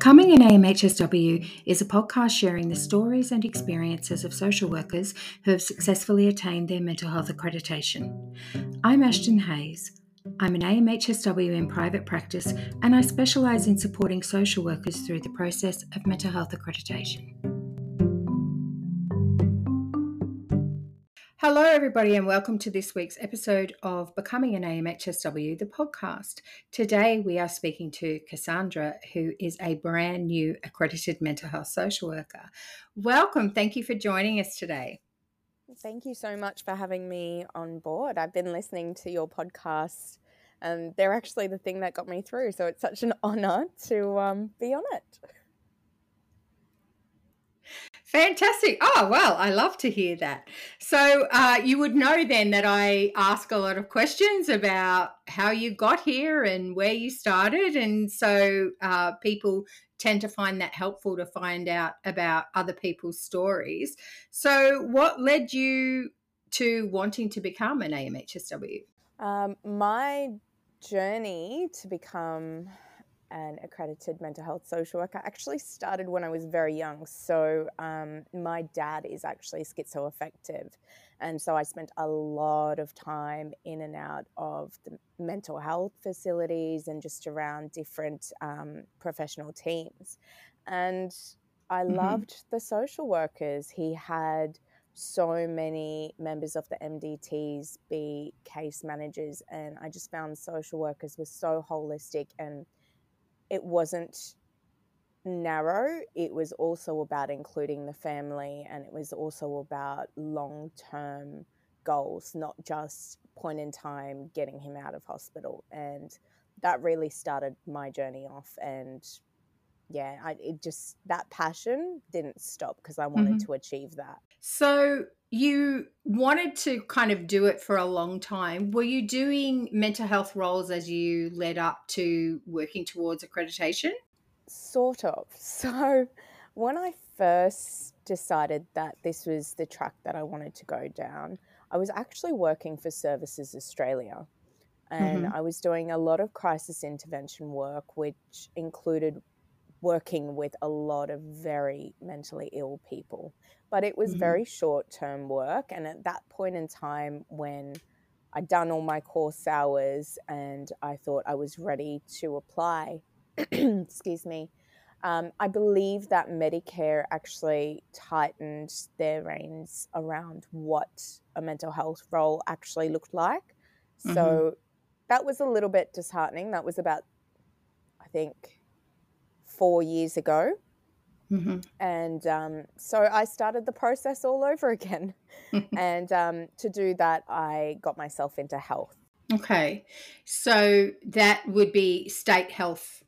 Becoming an AMHSW is a podcast sharing the stories and experiences of social workers who have successfully attained their mental health accreditation. I'm Ashton Hayes. I'm an AMHSW in private practice and I specialise in supporting social workers through the process of mental health accreditation. Hello, everybody, and welcome to this week's episode of Becoming an AMHSW, the podcast. Today, we are speaking to Cassandra, who is a brand new accredited mental health social worker. Welcome. Thank you for joining us today. Thank you so much for having me on board. I've been listening to your podcast, and they're actually the thing that got me through. So it's such an honor to um, be on it. Fantastic. Oh, well, I love to hear that. So, uh, you would know then that I ask a lot of questions about how you got here and where you started. And so, uh, people tend to find that helpful to find out about other people's stories. So, what led you to wanting to become an AMHSW? Um, my journey to become an accredited mental health social worker actually started when I was very young. So, um, my dad is actually schizoaffective. And so, I spent a lot of time in and out of the mental health facilities and just around different um, professional teams. And I mm-hmm. loved the social workers. He had so many members of the MDTs be case managers, and I just found social workers were so holistic and it wasn't narrow, it was also about including the family and it was also about long term goals, not just point in time getting him out of hospital. And that really started my journey off. And yeah, I, it just that passion didn't stop because I wanted mm-hmm. to achieve that. So you wanted to kind of do it for a long time. Were you doing mental health roles as you led up to working towards accreditation? Sort of. So, when I first decided that this was the track that I wanted to go down, I was actually working for Services Australia. And mm-hmm. I was doing a lot of crisis intervention work, which included working with a lot of very mentally ill people. But it was mm-hmm. very short term work. And at that point in time, when I'd done all my course hours and I thought I was ready to apply, excuse me, um, I believe that Medicare actually tightened their reins around what a mental health role actually looked like. Mm-hmm. So that was a little bit disheartening. That was about, I think, four years ago. Mm-hmm. And um, so I started the process all over again. and um, to do that, I got myself into health. Okay. So that would be state health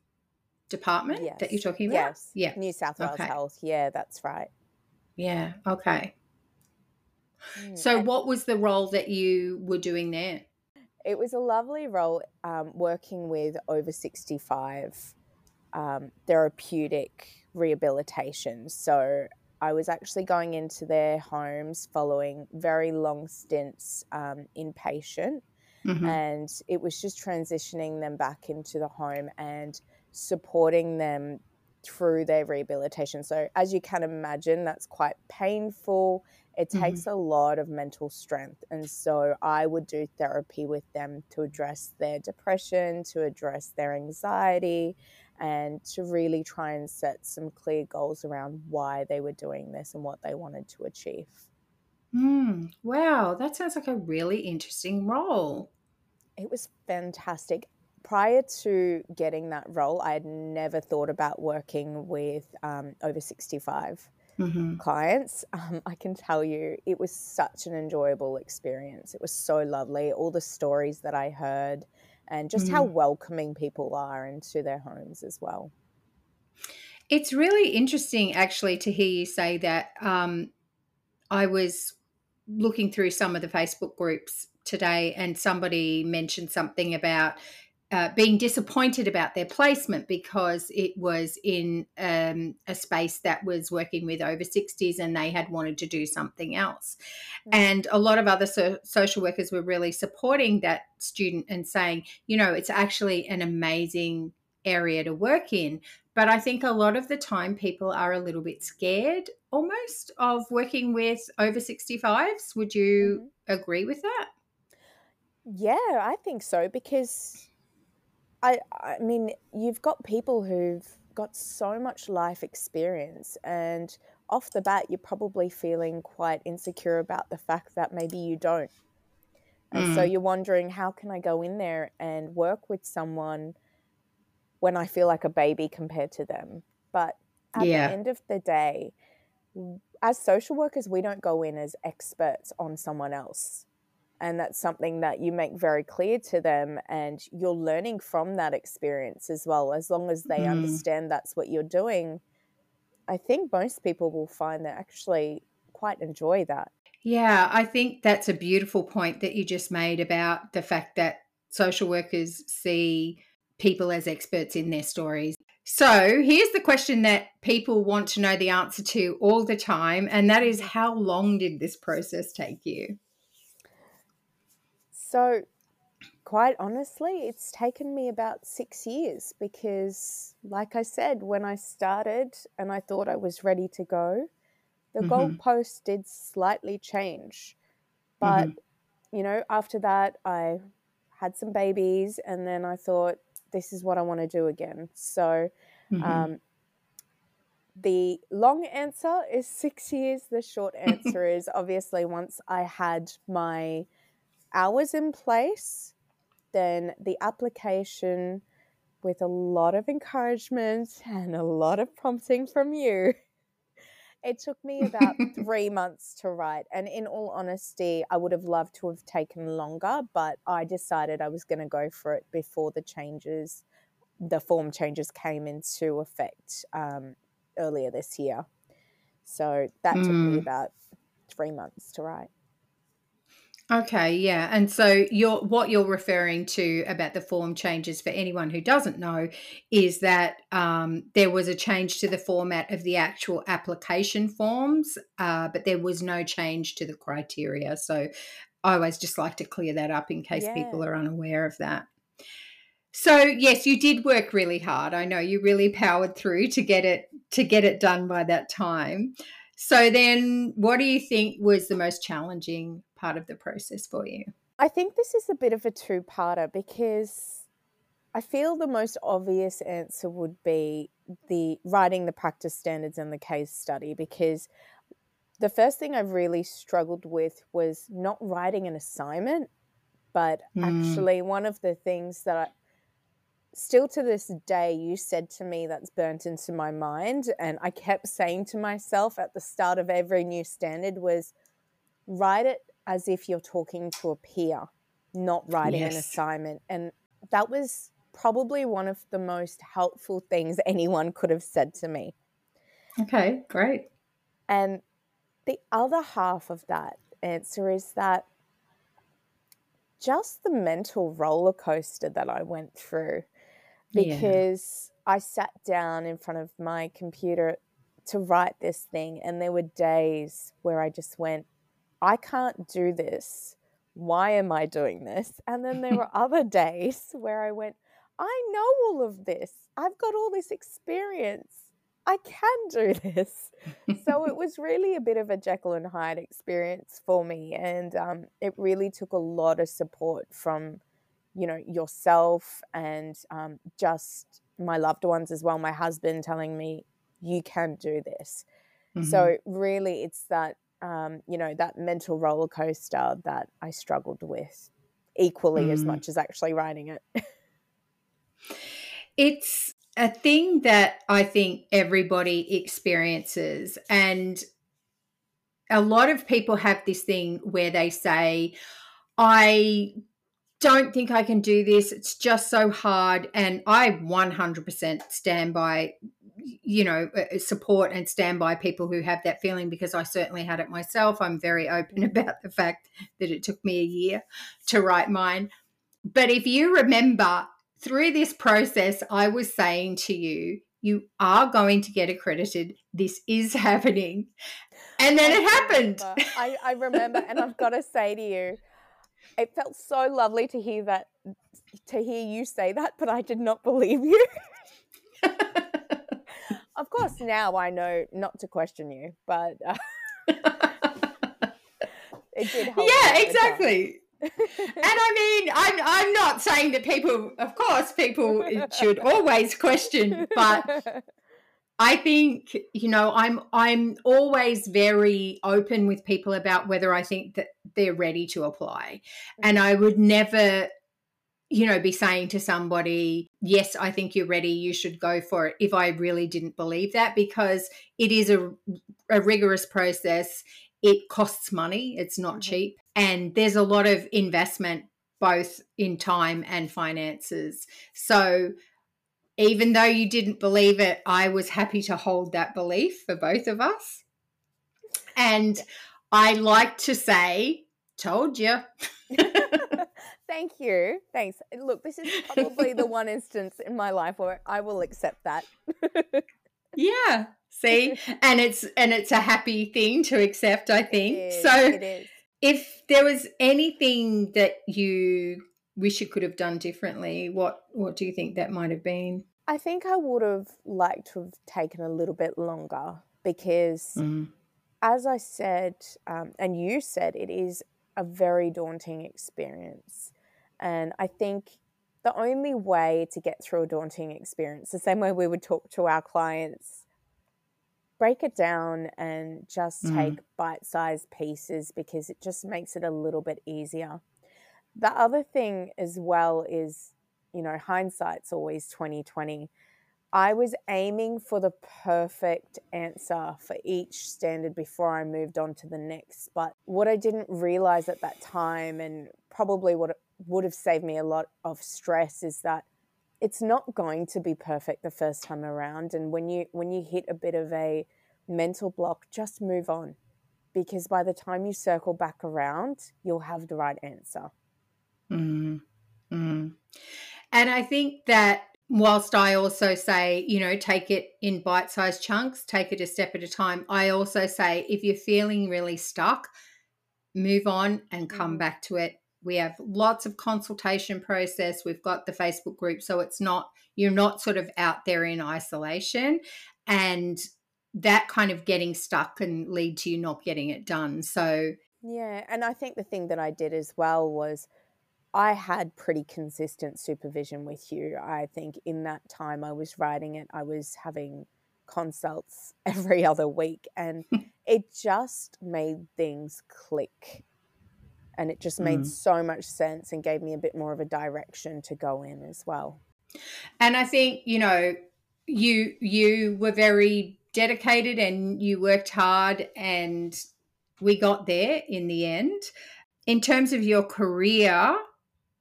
department yes. that you're talking about? Yes. Yeah. New South Wales okay. Health. Yeah, that's right. Yeah. Okay. Mm. So, what was the role that you were doing there? It was a lovely role um, working with over 65 um, therapeutic rehabilitation. So I was actually going into their homes following very long stints um, inpatient. Mm-hmm. And it was just transitioning them back into the home and supporting them through their rehabilitation. So, as you can imagine, that's quite painful. It mm-hmm. takes mm-hmm. a lot of mental strength. And so, I would do therapy with them to address their depression, to address their anxiety, and to really try and set some clear goals around why they were doing this and what they wanted to achieve. Mm, wow, that sounds like a really interesting role. It was fantastic. Prior to getting that role, I had never thought about working with um, over 65 mm-hmm. clients. Um, I can tell you, it was such an enjoyable experience. It was so lovely. All the stories that I heard, and just mm how welcoming people are into their homes as well. It's really interesting, actually, to hear you say that. Um, I was looking through some of the Facebook groups today, and somebody mentioned something about uh, being disappointed about their placement because it was in um, a space that was working with over 60s and they had wanted to do something else. Mm-hmm. And a lot of other so- social workers were really supporting that student and saying, you know, it's actually an amazing area to work in. But I think a lot of the time people are a little bit scared almost of working with over 65s. Would you mm-hmm. agree with that? Yeah, I think so because I I mean, you've got people who've got so much life experience and off the bat you're probably feeling quite insecure about the fact that maybe you don't. And mm. so you're wondering how can I go in there and work with someone when I feel like a baby compared to them. But at yeah. the end of the day, as social workers, we don't go in as experts on someone else. And that's something that you make very clear to them, and you're learning from that experience as well. As long as they mm. understand that's what you're doing, I think most people will find they actually quite enjoy that. Yeah, I think that's a beautiful point that you just made about the fact that social workers see people as experts in their stories. So, here's the question that people want to know the answer to all the time, and that is how long did this process take you? So, quite honestly, it's taken me about six years because, like I said, when I started and I thought I was ready to go, the mm-hmm. goalpost did slightly change. But, mm-hmm. you know, after that, I had some babies, and then I thought, this is what I want to do again. So, mm-hmm. um, the long answer is six years. The short answer is obviously once I had my hours in place, then the application with a lot of encouragement and a lot of prompting from you it took me about three months to write. And in all honesty, I would have loved to have taken longer, but I decided I was going to go for it before the changes, the form changes came into effect um, earlier this year. So that mm. took me mm. about three months to write. Okay, yeah. And so you're what you're referring to about the form changes for anyone who doesn't know is that um, there was a change to the format of the actual application forms, uh, but there was no change to the criteria. So I always just like to clear that up in case yeah. people are unaware of that. So yes, you did work really hard. I know you really powered through to get it to get it done by that time. So then what do you think was the most challenging part of the process for you? I think this is a bit of a two parter because I feel the most obvious answer would be the writing the practice standards and the case study because the first thing I've really struggled with was not writing an assignment, but mm. actually one of the things that I, still to this day you said to me that's burnt into my mind and I kept saying to myself at the start of every new standard was write it as if you're talking to a peer, not writing yes. an assignment. And that was probably one of the most helpful things anyone could have said to me. Okay, great. And the other half of that answer is that just the mental roller coaster that I went through because yeah. I sat down in front of my computer to write this thing, and there were days where I just went, I can't do this. Why am I doing this? And then there were other days where I went, I know all of this. I've got all this experience. I can do this. so it was really a bit of a Jekyll and Hyde experience for me. And um, it really took a lot of support from, you know, yourself and um, just my loved ones as well. My husband telling me, you can do this. Mm-hmm. So really, it's that um, you know, that mental roller coaster that I struggled with equally mm. as much as actually writing it. it's a thing that I think everybody experiences. And a lot of people have this thing where they say, I don't think I can do this. It's just so hard. And I 100% stand by you know uh, support and stand by people who have that feeling because I certainly had it myself. I'm very open about the fact that it took me a year to write mine. But if you remember through this process, I was saying to you, you are going to get accredited. This is happening. And then I it happened. I, I remember, and I've got to say to you, it felt so lovely to hear that, to hear you say that, but I did not believe you. of course, now I know not to question you, but uh, it did help. Yeah, exactly. and I mean, I'm I'm not saying that people, of course, people should always question, but I think you know I'm I'm always very open with people about whether I think that they're ready to apply, and I would never you know be saying to somebody yes I think you're ready you should go for it if I really didn't believe that because it is a, a rigorous process. It costs money it's not mm-hmm. cheap and there's a lot of investment both in time and finances. So even though you didn't believe it, I was happy to hold that belief for both of us. And I like to say, told you. Thank you. Thanks. Look, this is probably the one instance in my life where I will accept that. yeah. See? And it's and it's a happy thing to accept, I think. so if there was anything that you wish you could have done differently, what what do you think that might have been? I think I would have liked to have taken a little bit longer because, mm. as I said, um, and you said, it is a very daunting experience. And I think the only way to get through a daunting experience, the same way we would talk to our clients, break it down and just mm. take bite sized pieces because it just makes it a little bit easier. The other thing as well is, you know, hindsight's always 2020. I was aiming for the perfect answer for each standard before I moved on to the next. But what I didn't realize at that time, and probably what would have saved me a lot of stress, is that it's not going to be perfect the first time around. And when you when you hit a bit of a mental block, just move on, because by the time you circle back around, you'll have the right answer. Mm. Mm. And I think that whilst I also say, you know, take it in bite sized chunks, take it a step at a time, I also say if you're feeling really stuck, move on and come mm. back to it. We have lots of consultation process. We've got the Facebook group. So it's not, you're not sort of out there in isolation. And that kind of getting stuck can lead to you not getting it done. So, yeah. And I think the thing that I did as well was, I had pretty consistent supervision with you. I think in that time I was writing it, I was having consults every other week, and it just made things click. And it just made mm. so much sense and gave me a bit more of a direction to go in as well. And I think, you know, you you were very dedicated and you worked hard and we got there in the end. In terms of your career,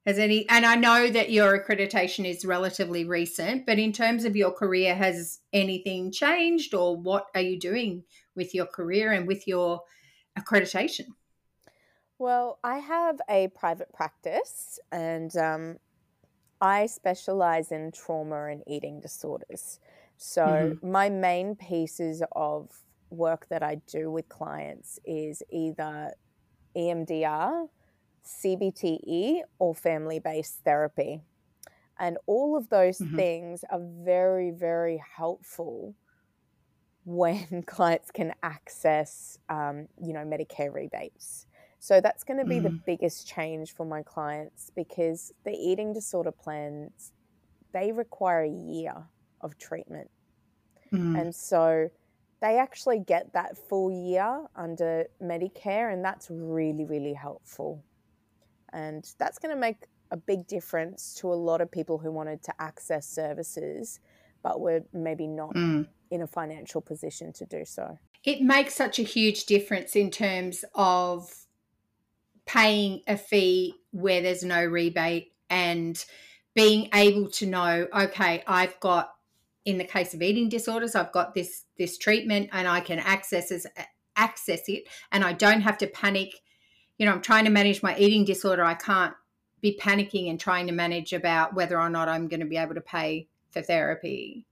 has any, and I know that your accreditation is relatively recent, but in terms of your career, has anything changed or what are you doing with your career and with your accreditation? Well, I have a private practice and um, I specialize in trauma and eating disorders. So, mm-hmm. my main pieces of work that I do with clients is either EMDR, CBTE or family based therapy. And all of those mm-hmm. things are very, very helpful when clients can access, um, you know, Medicare rebates. So that's going to be mm. the biggest change for my clients because the eating disorder plans, they require a year of treatment. Mm. And so they actually get that full year under Medicare, and that's really, really helpful. And that's going to make a big difference to a lot of people who wanted to access services but were maybe not mm. in a financial position to do so. It makes such a huge difference in terms of paying a fee where there's no rebate and being able to know okay I've got in the case of eating disorders I've got this this treatment and I can access access it and I don't have to panic you know, I'm trying to manage my eating disorder. I can't be panicking and trying to manage about whether or not I'm going to be able to pay for therapy.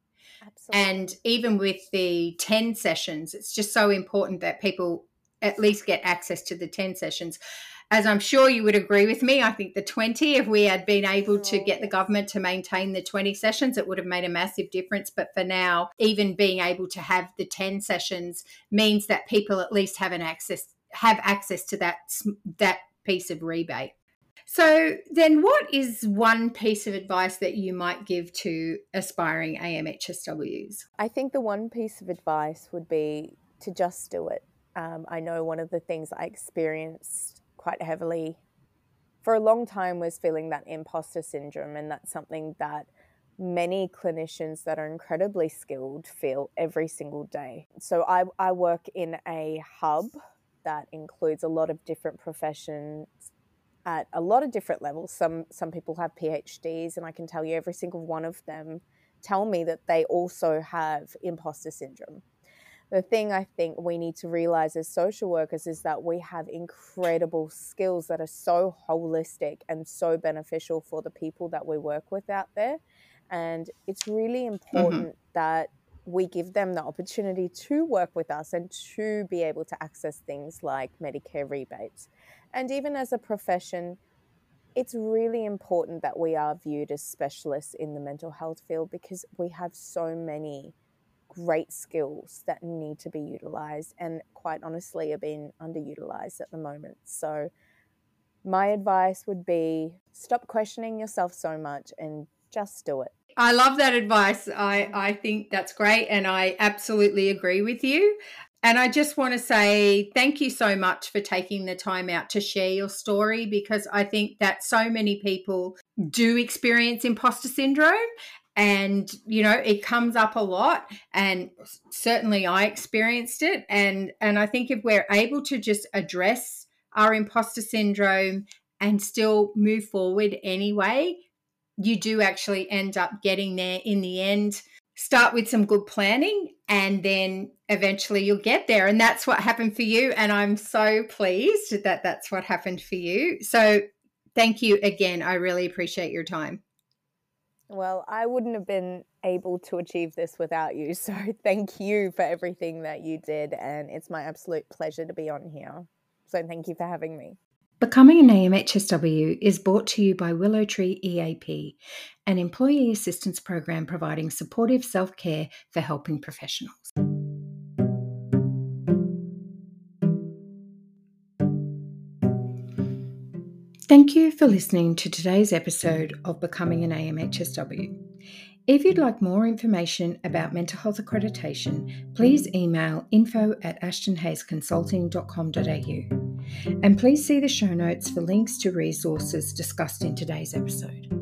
Absolutely. And even with the 10 sessions, it's just so important that people at least get access to the 10 sessions. as I'm sure you would agree with me, I think the 20, if we had been able to get the government to maintain the 20 sessions, it would have made a massive difference. But for now, even being able to have the 10 sessions means that people at least have an access have access to that that piece of rebate. So, then what is one piece of advice that you might give to aspiring AMHSWs? I think the one piece of advice would be to just do it. Um, I know one of the things I experienced quite heavily for a long time was feeling that imposter syndrome, and that's something that many clinicians that are incredibly skilled feel every single day. So, I, I work in a hub that includes a lot of different professions at a lot of different levels. Some some people have PhDs, and I can tell you every single one of them tell me that they also have imposter syndrome. The thing I think we need to realize as social workers is that we have incredible skills that are so holistic and so beneficial for the people that we work with out there. And it's really mm-hmm. important mm-hmm. that we give them the opportunity to work with us and to be able to access things like Medicare rebates. And even as a profession, it's really important that we are viewed as specialists in the mental health field because we have so many great skills that need to be utilized and quite honestly are being underutilized at the moment. So my advice would be stop questioning yourself so much and just do it. I love that advice. I, I think that's great. And I absolutely agree with you. And I just want to say thank you so much for taking the time out to share your story because I think that so many people do experience imposter syndrome and you know it comes up a lot and certainly I experienced it and and I think if we're able to just address our imposter syndrome and still move forward anyway you do actually end up getting there in the end. Start with some good planning and then eventually you'll get there. And that's what happened for you. And I'm so pleased that that's what happened for you. So thank you again. I really appreciate your time. Well, I wouldn't have been able to achieve this without you. So thank you for everything that you did. And it's my absolute pleasure to be on here. So thank you for having me. Becoming an AMHSW is brought to you by Willow Tree EAP, an employee assistance program providing supportive self care for helping professionals. Thank you for listening to today's episode of Becoming an AMHSW. If you'd like more information about mental health accreditation, please email info at ashtonhayesconsulting.com.au. And please see the show notes for links to resources discussed in today's episode.